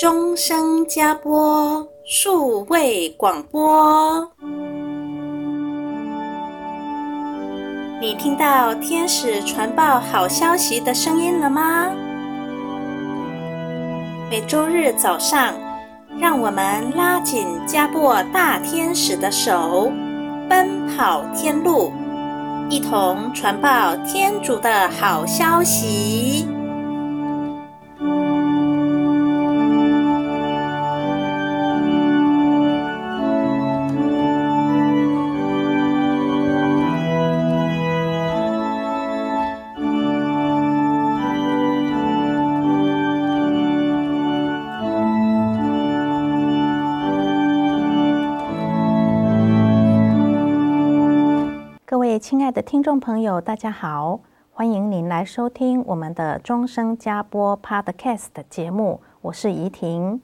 钟声加播数位广播。你听到天使传报好消息的声音了吗？每周日早上，让我们拉紧加播大天使的手，奔跑天路。一同传报天主的好消息。亲爱的听众朋友，大家好，欢迎您来收听我们的钟声加播 Podcast 节目，我是怡婷。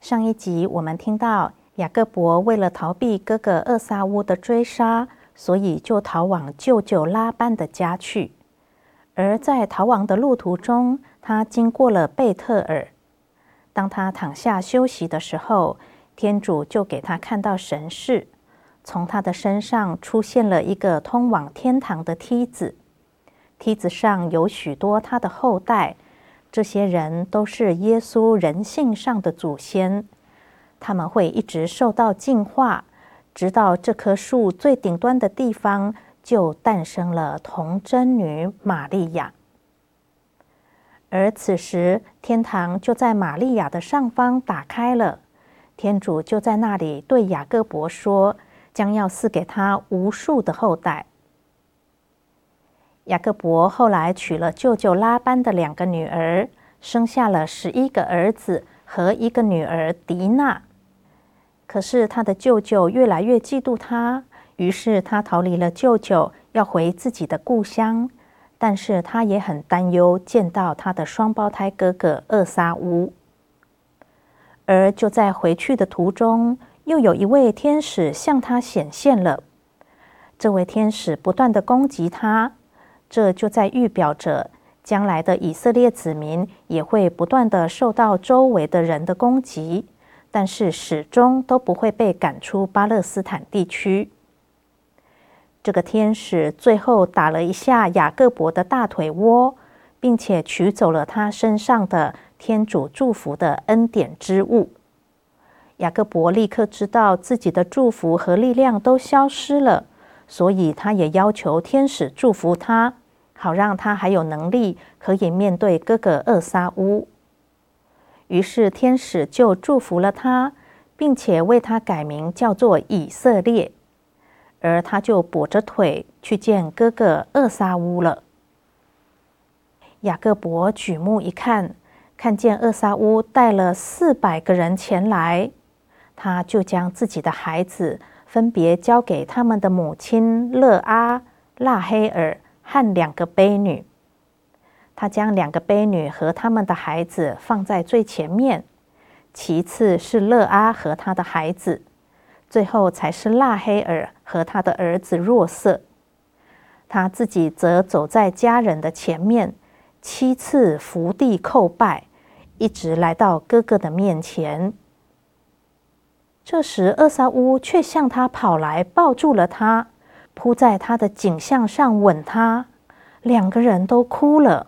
上一集我们听到雅各伯为了逃避哥哥厄撒乌的追杀，所以就逃往舅舅拉班的家去。而在逃亡的路途中，他经过了贝特尔。当他躺下休息的时候，天主就给他看到神视。从他的身上出现了一个通往天堂的梯子，梯子上有许多他的后代，这些人都是耶稣人性上的祖先，他们会一直受到净化，直到这棵树最顶端的地方就诞生了童贞女玛利亚。而此时，天堂就在玛利亚的上方打开了，天主就在那里对雅各伯说。将要赐给他无数的后代。雅各伯后来娶了舅舅拉班的两个女儿，生下了十一个儿子和一个女儿迪娜。可是他的舅舅越来越嫉妒他，于是他逃离了舅舅，要回自己的故乡。但是他也很担忧见到他的双胞胎哥哥厄撒乌。而就在回去的途中，又有一位天使向他显现了，这位天使不断地攻击他，这就在预表着将来的以色列子民也会不断地受到周围的人的攻击，但是始终都不会被赶出巴勒斯坦地区。这个天使最后打了一下雅各伯的大腿窝，并且取走了他身上的天主祝福的恩典之物。雅各伯立刻知道自己的祝福和力量都消失了，所以他也要求天使祝福他，好让他还有能力可以面对哥哥厄撒乌。于是天使就祝福了他，并且为他改名叫做以色列，而他就跛着腿去见哥哥厄撒乌了。雅各伯举目一看，看见厄撒乌带了四百个人前来。他就将自己的孩子分别交给他们的母亲勒阿、拉黑尔和两个卑女。他将两个卑女和他们的孩子放在最前面，其次是勒阿和他的孩子，最后才是拉黑尔和他的儿子若瑟。他自己则走在家人的前面，七次伏地叩拜，一直来到哥哥的面前。这时，厄萨乌却向他跑来，抱住了他，扑在他的颈项上吻他，两个人都哭了。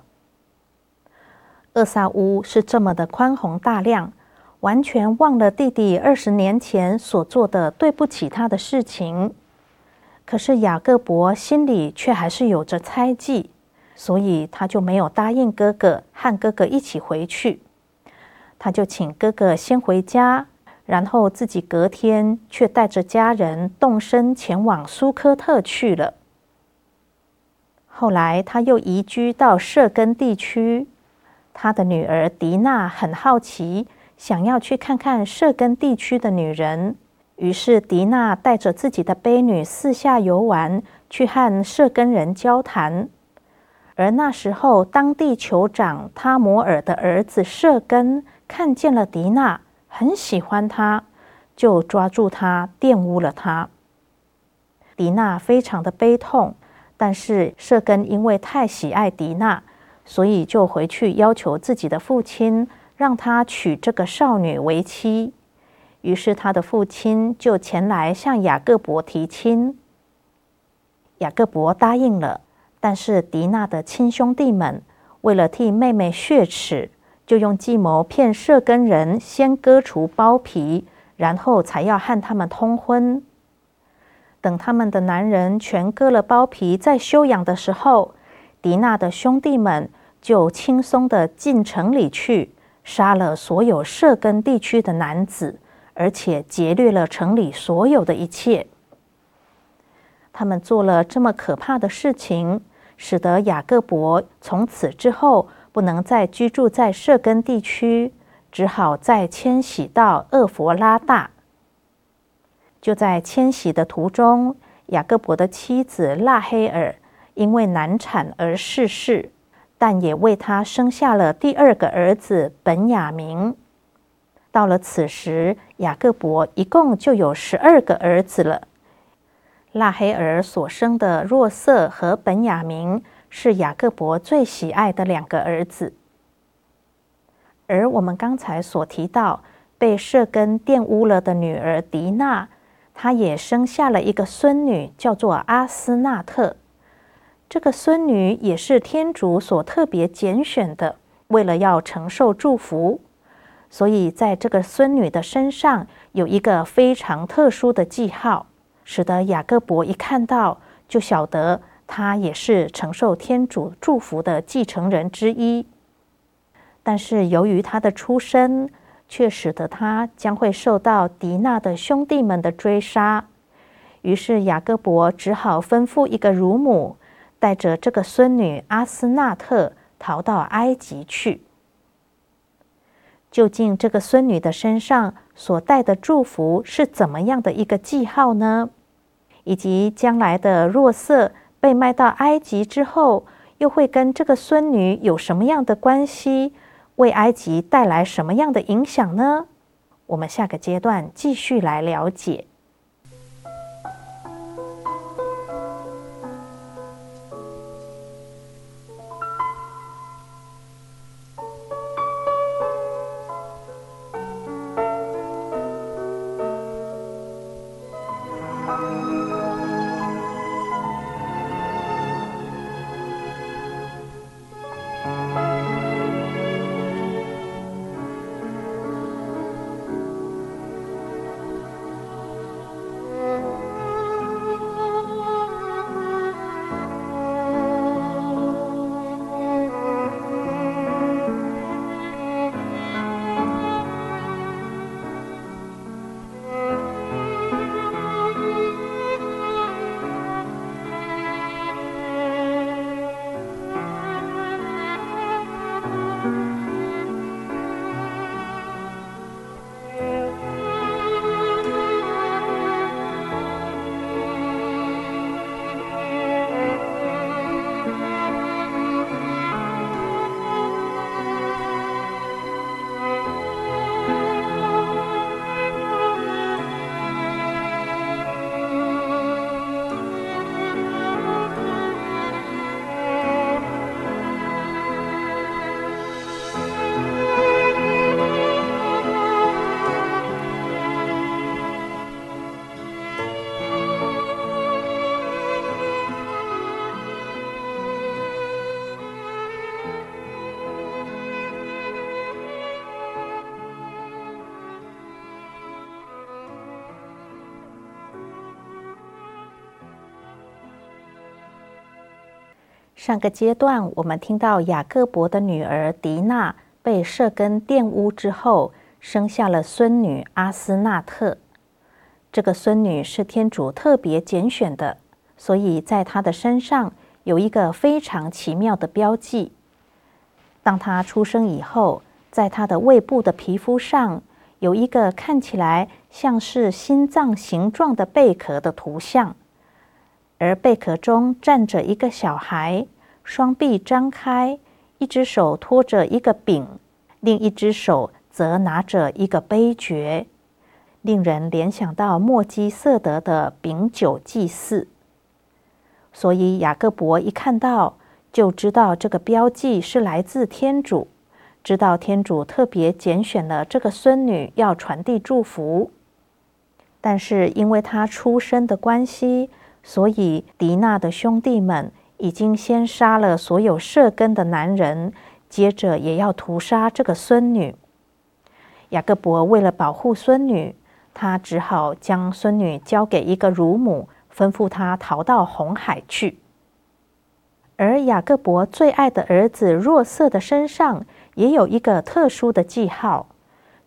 厄萨乌是这么的宽宏大量，完全忘了弟弟二十年前所做的对不起他的事情。可是雅各伯心里却还是有着猜忌，所以他就没有答应哥哥和哥哥一起回去，他就请哥哥先回家。然后自己隔天却带着家人动身前往苏科特去了。后来他又移居到设根地区，他的女儿迪娜很好奇，想要去看看设根地区的女人，于是迪娜带着自己的婢女四下游玩，去和设根人交谈。而那时候，当地酋长他摩尔的儿子设根看见了迪娜。很喜欢他，就抓住他，玷污了他。狄娜非常的悲痛，但是设根因为太喜爱狄娜，所以就回去要求自己的父亲，让他娶这个少女为妻。于是他的父亲就前来向雅各伯提亲。雅各伯答应了，但是狄娜的亲兄弟们为了替妹妹雪耻，就用计谋骗舍根人先割除包皮，然后才要和他们通婚。等他们的男人全割了包皮，在休养的时候，狄娜的兄弟们就轻松的进城里去，杀了所有舍根地区的男子，而且劫掠了城里所有的一切。他们做了这么可怕的事情，使得雅各伯从此之后不能再居住在舍根地区，只好再迁徙到厄弗拉大。就在迁徙的途中，雅各伯的妻子拉黑尔因为难产而逝世，但也为他生下了第二个儿子本雅明。到了此时，雅各伯一共就有十二个儿子了。拉黑尔所生的若瑟和本雅明是雅各伯最喜爱的两个儿子，而我们刚才所提到被舍根玷污了的女儿迪娜，她也生下了一个孙女，叫做阿斯纳特。这个孙女也是天主所特别拣选的，为了要承受祝福，所以在这个孙女的身上有一个非常特殊的记号。使得雅各伯一看到，就晓得他也是承受天主祝福的继承人之一。但是由于他的出身，却使得他将会受到狄娜的兄弟们的追杀。于是雅各伯只好吩咐一个乳母，带着这个孙女阿斯纳特逃到埃及去。究竟这个孙女的身上所带的祝福是怎么样的一个记号呢？以及将来的若瑟被卖到埃及之后，又会跟这个孙女有什么样的关系？为埃及带来什么样的影响呢？我们下个阶段继续来了解。上个阶段，我们听到雅各伯的女儿迪娜被舍根玷污之后，生下了孙女阿斯纳特。这个孙女是天主特别拣选的，所以在她的身上有一个非常奇妙的标记。当她出生以后，在她的胃部的皮肤上有一个看起来像是心脏形状的贝壳的图像。而贝壳中站着一个小孩，双臂张开，一只手托着一个饼，另一只手则拿着一个杯爵，令人联想到墨基瑟德的饼酒祭祀。所以雅各伯一看到，就知道这个标记是来自天主，知道天主特别拣选了这个孙女要传递祝福，但是因为她出生的关系，所以狄娜的兄弟们已经先杀了所有设根的男人，接着也要屠杀这个孙女。雅各伯为了保护孙女，他只好将孙女交给一个乳母，吩咐她逃到红海去。而雅各伯最爱的儿子若瑟的身上也有一个特殊的记号，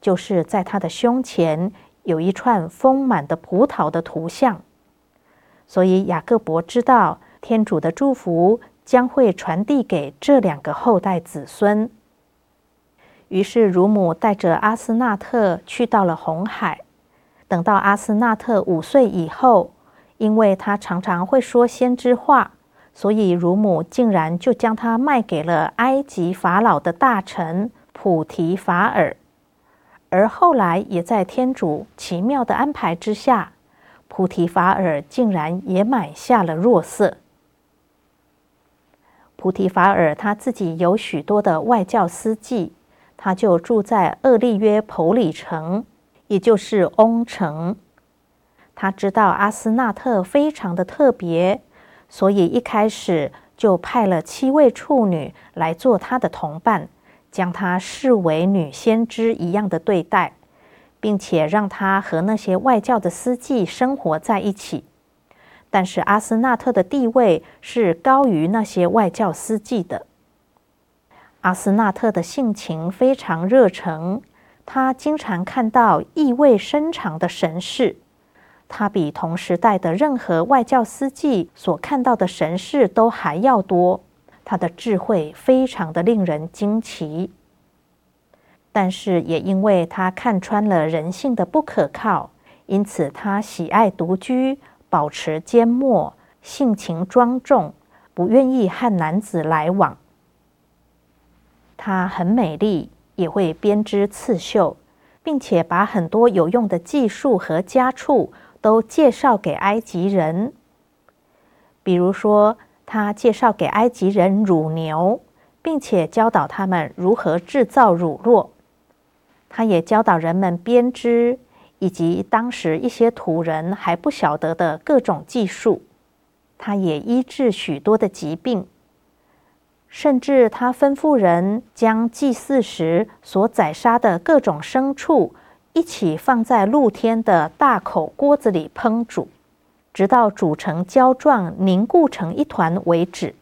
就是在他的胸前有一串丰满的葡萄的图像。所以雅各伯知道天主的祝福将会传递给这两个后代子孙。于是乳母带着阿斯纳特去到了红海。等到阿斯纳特五岁以后，因为他常常会说先知话。所以，乳母竟然就将他卖给了埃及法老的大臣普提法尔，而后来也在天主奇妙的安排之下，菩提法尔竟然也买下了若瑟。菩提法尔他自己有许多的外教司机，他就住在厄利约普里城，也就是翁城。他知道阿斯纳特非常的特别。所以一开始就派了七位处女来做他的同伴，将他视为女先知一样的对待，并且让他和那些外教的司机生活在一起。但是阿斯纳特的地位是高于那些外教司机的。阿斯纳特的性情非常热诚，他经常看到意味深长的神事。他比同时代的任何外教司机所看到的神事都还要多，他的智慧非常的令人惊奇。但是也因为他看穿了人性的不可靠，因此他喜爱独居，保持缄默，性情庄重，不愿意和男子来往。她很美丽，也会编织刺绣，并且把很多有用的技术和家畜。都介绍给埃及人，比如说，他介绍给埃及人乳牛，并且教导他们如何制造乳酪。他也教导人们编织，以及当时一些土人还不晓得的各种技术。他也医治许多的疾病，甚至他吩咐人将祭祀时所宰杀的各种牲畜。一起放在露天的大口锅子里烹煮，直到煮成胶状凝固成一团为止。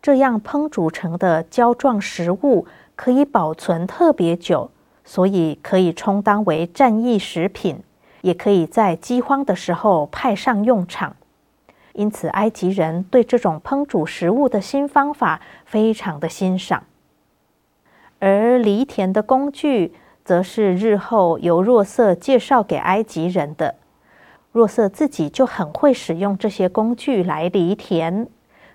这样烹煮成的胶状食物可以保存特别久，所以可以充当为战役食品，也可以在饥荒的时候派上用场。因此，埃及人对这种烹煮食物的新方法非常的欣赏。而犁田的工具，则是日后由若瑟介绍给埃及人的。若瑟自己就很会使用这些工具来犁田，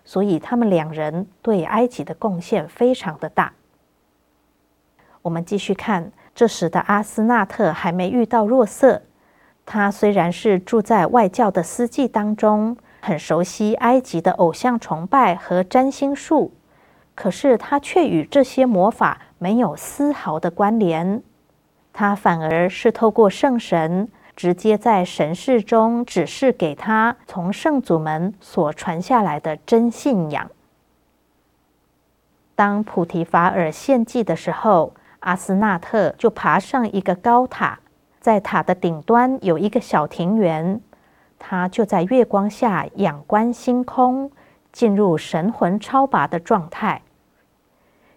所以他们两人对埃及的贡献非常的大。我们继续看，这时的阿斯纳特还没遇到若瑟。他虽然是住在外教的司祭当中，很熟悉埃及的偶像崇拜和占星术，可是他却与这些魔法没有丝毫的关联。他反而是透过圣神，直接在神事中指示给他从圣祖们所传下来的真信仰。当普提法尔献祭的时候，阿斯纳特就爬上一个高塔，在塔的顶端有一个小庭园，他就在月光下仰观星空，进入神魂超拔的状态。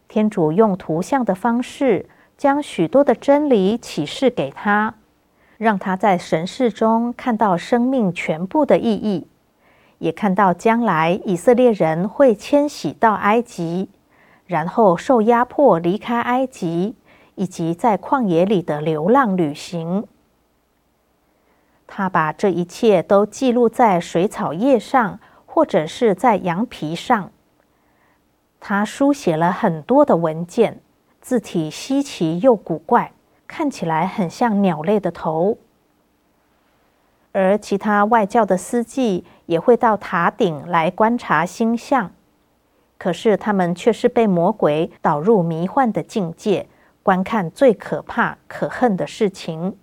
天主用图像的方式。将许多的真理启示给他，让他在神事中看到生命全部的意义，也看到将来以色列人会迁徙到埃及，然后受压迫离开埃及，以及在旷野里的流浪旅行。他把这一切都记录在水草叶上，或者是在羊皮上。他书写了很多的文件。字体稀奇又古怪，看起来很像鸟类的头。而其他外教的司机也会到塔顶来观察星象，可是他们却是被魔鬼导入迷幻的境界，观看最可怕、可恨的事情。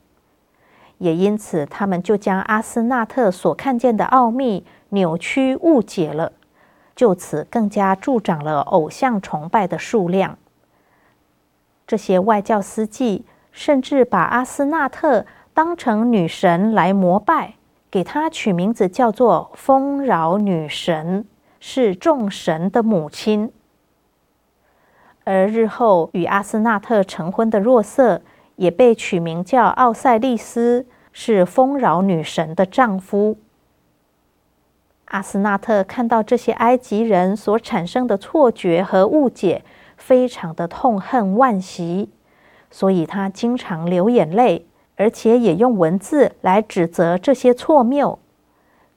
也因此，他们就将阿斯纳特所看见的奥秘扭曲误解了，就此更加助长了偶像崇拜的数量。这些外教司祭甚至把阿斯纳特当成女神来膜拜，给她取名字叫做“丰饶女神”，是众神的母亲。而日后与阿斯纳特成婚的若瑟，也被取名叫奥赛利斯，是丰饶女神的丈夫。阿斯纳特看到这些埃及人所产生的错觉和误解，非常的痛恨惋惜，所以他经常流眼泪，而且也用文字来指责这些错谬。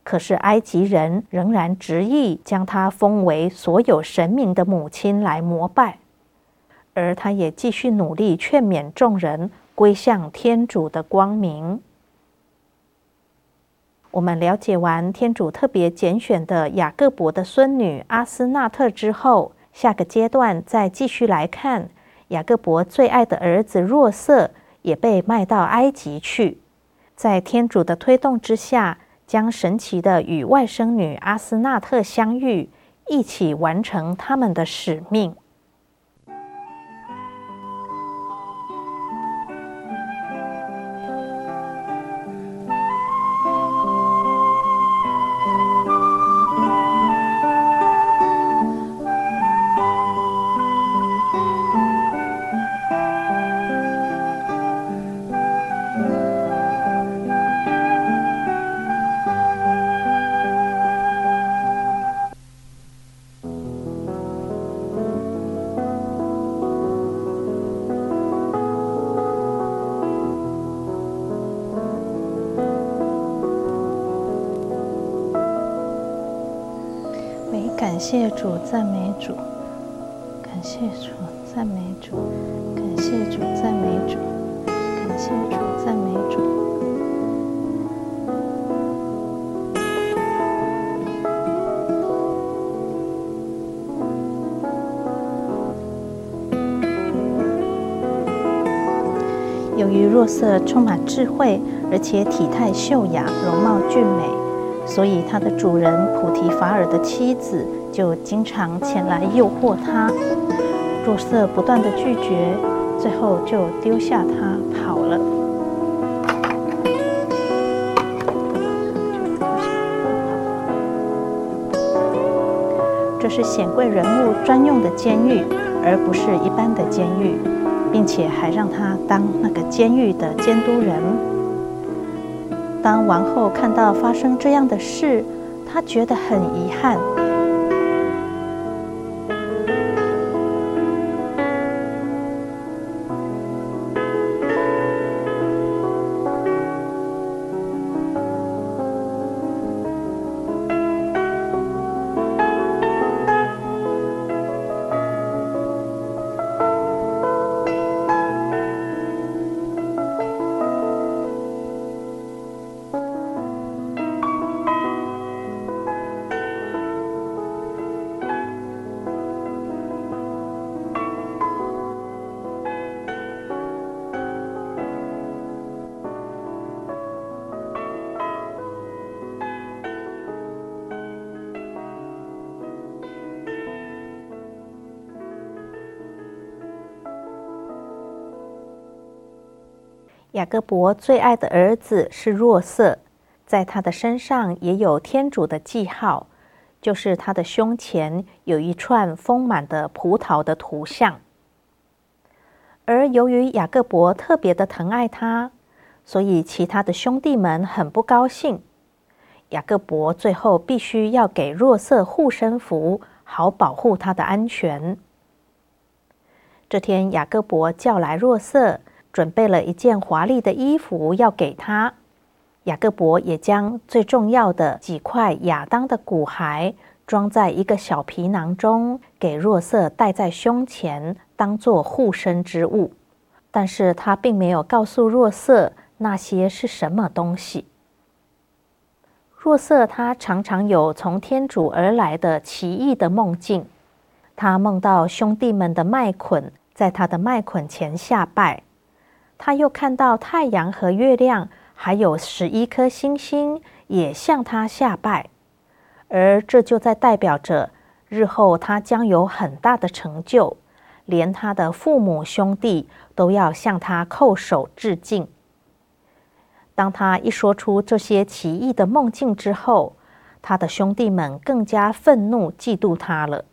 可是埃及人仍然执意将她封为所有神明的母亲来膜拜。而他也继续努力劝勉众人归向天主的光明。我们了解完天主特别拣选的雅各伯的孙女阿斯纳特之后，下个阶段再继续来看雅各伯最爱的儿子若瑟也被卖到埃及去，在天主的推动之下，将神奇的与外甥女阿斯纳特相遇，一起完成他们的使命。感谢主，赞美主，感谢主，赞美主，感谢主，赞美主，感谢主，赞美主。由于若瑟充满智慧，而且体态秀雅，容貌俊美。所以，他的主人普提法尔的妻子就经常前来诱惑他。若瑟不断地拒绝，最后就丢下他跑了。这是显贵人物专用的监狱，而不是一般的监狱，并且还让他当那个监狱的监督人。当王后看到发生这样的事，她觉得很遗憾。雅各伯最爱的儿子是若瑟，在他的身上也有天主的记号，就是他的胸前有一串丰满的葡萄的图像。而由于雅各伯特别的疼爱他，所以其他的兄弟们很不高兴。雅各伯最后必须要给若瑟护身符，好保护他的安全。这天，雅各伯叫来若瑟。准备了一件华丽的衣服要给他，雅各伯也将最重要的几块亚当的骨骸装在一个小皮囊中，给若瑟戴在胸前，当做护身之物。但是他并没有告诉若瑟那些是什么东西。若瑟他常常有从天主而来的奇异的梦境，他梦到兄弟们的麦捆在他的麦捆前下拜，他又看到太阳和月亮，还有十一颗星星也向他下拜，而这就在代表着日后他将有很大的成就，连他的父母兄弟都要向他叩首致敬。当他一说出这些奇异的梦境之后，他的兄弟们更加愤怒、嫉妒他了。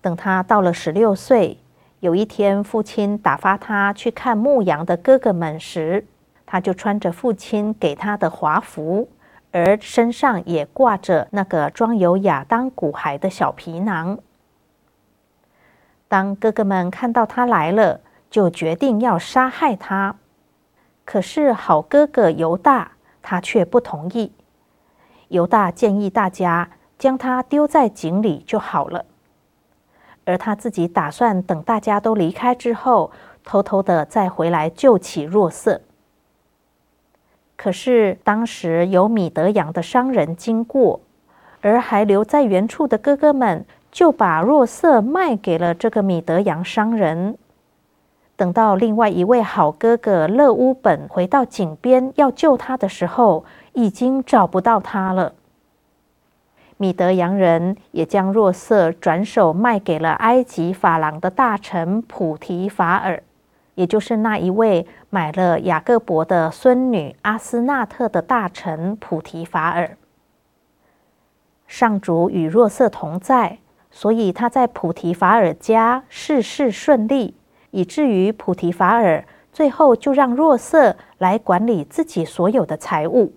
等他到了十六岁，有一天，父亲打发他去看牧羊的哥哥们时，他就穿着父亲给他的华服，而身上也挂着那个装有亚当骨骸的小皮囊。当哥哥们看到他来了，就决定要杀害他。可是好哥哥犹大，他却不同意。犹大建议大家将他丢在井里就好了，而他自己打算等大家都离开之后，偷偷的再回来救起若瑟。可是当时有米德扬的商人经过，而还留在原处的哥哥们就把若瑟卖给了这个米德扬商人。等到另外一位好哥哥勒乌本回到井边要救他的时候，已经找不到他了。米德杨人也将若瑟转手卖给了埃及法郎的大臣普提法尔，也就是那一位买了雅各伯的孙女阿斯纳特的大臣普提法尔。上主与若瑟同在，所以他在普提法尔家事事顺利。以至于普提法尔最后就让若瑟来管理自己所有的财物，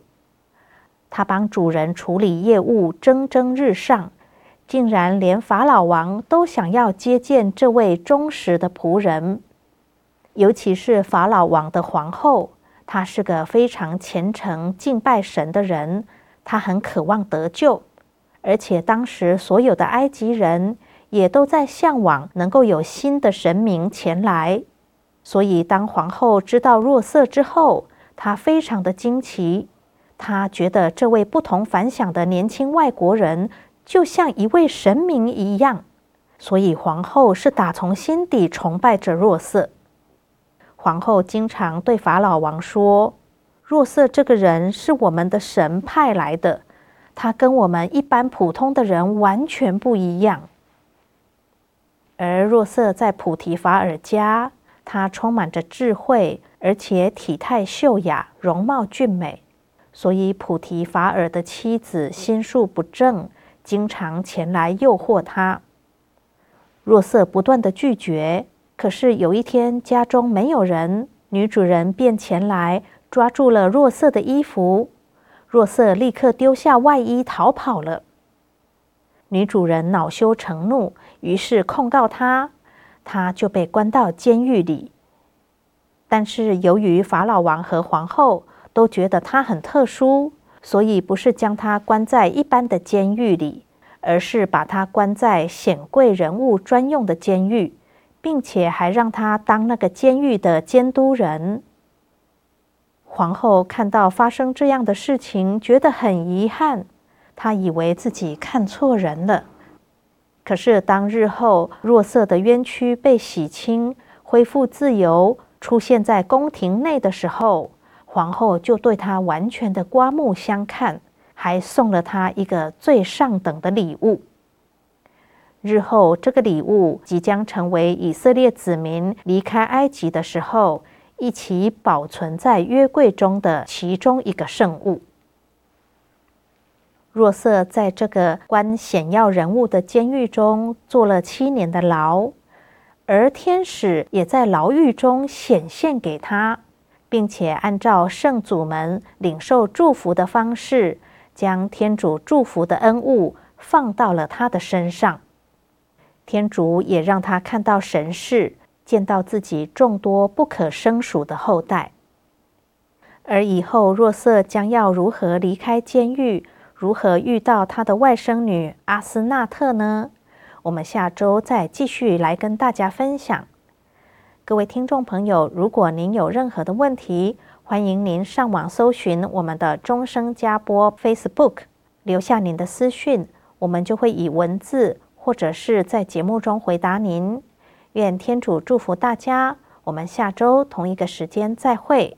他帮主人处理业务蒸蒸日上，竟然连法老王都想要接见这位忠实的仆人。尤其是法老王的皇后，她是个非常虔诚敬拜神的人，她很渴望得救，而且当时所有的埃及人。也都在向往能够有新的神明前来，所以当皇后知道若瑟之后，她非常的惊奇。他觉得这位不同凡响的年轻外国人就像一位神明一样，所以皇后是打从心底崇拜着若瑟。皇后经常对法老王说：“若瑟这个人是我们的神派来的，他跟我们一般普通的人完全不一样。”而若瑟在普提法尔家，他充满着智慧，而且体态秀雅，容貌俊美，所以普提法尔的妻子心术不正，经常前来诱惑他。若瑟不断地拒绝，可是有一天家中没有人，女主人便前来抓住了若瑟的衣服，若瑟立刻丢下外衣逃跑了。女主人恼羞成怒，于是控告他，他就被关到监狱里。但是由于法老王和皇后都觉得他很特殊，所以不是将他关在一般的监狱里，而是把他关在显贵人物专用的监狱，并且还让他当那个监狱的监督人。皇后看到发生这样的事情，觉得很遗憾。她以为自己看错人了，可是当日后若瑟的冤屈被洗清，恢复自由，出现在宫廷内的时候，皇后就对他完全的刮目相看，还送了他一个最上等的礼物。日后这个礼物即将成为以色列子民离开埃及的时候，一起保存在约柜中的其中一个圣物。若瑟在这个关显要人物的监狱中坐了七年的牢，而天使也在牢狱中显现给他，并且按照圣祖们领受祝福的方式，将天主祝福的恩物放到了他的身上。天主也让他看到神视，见到自己众多不可胜数的后代。而以后若瑟将要如何离开监狱？如何遇到他的外甥女阿斯纳特呢？我们下周再继续来跟大家分享。各位听众朋友，如果您有任何的问题，欢迎您上网搜寻我们的钟声加播 Facebook，留下您的私讯，我们就会以文字或者是在节目中回答您。愿天主祝福大家，我们下周同一个时间再会。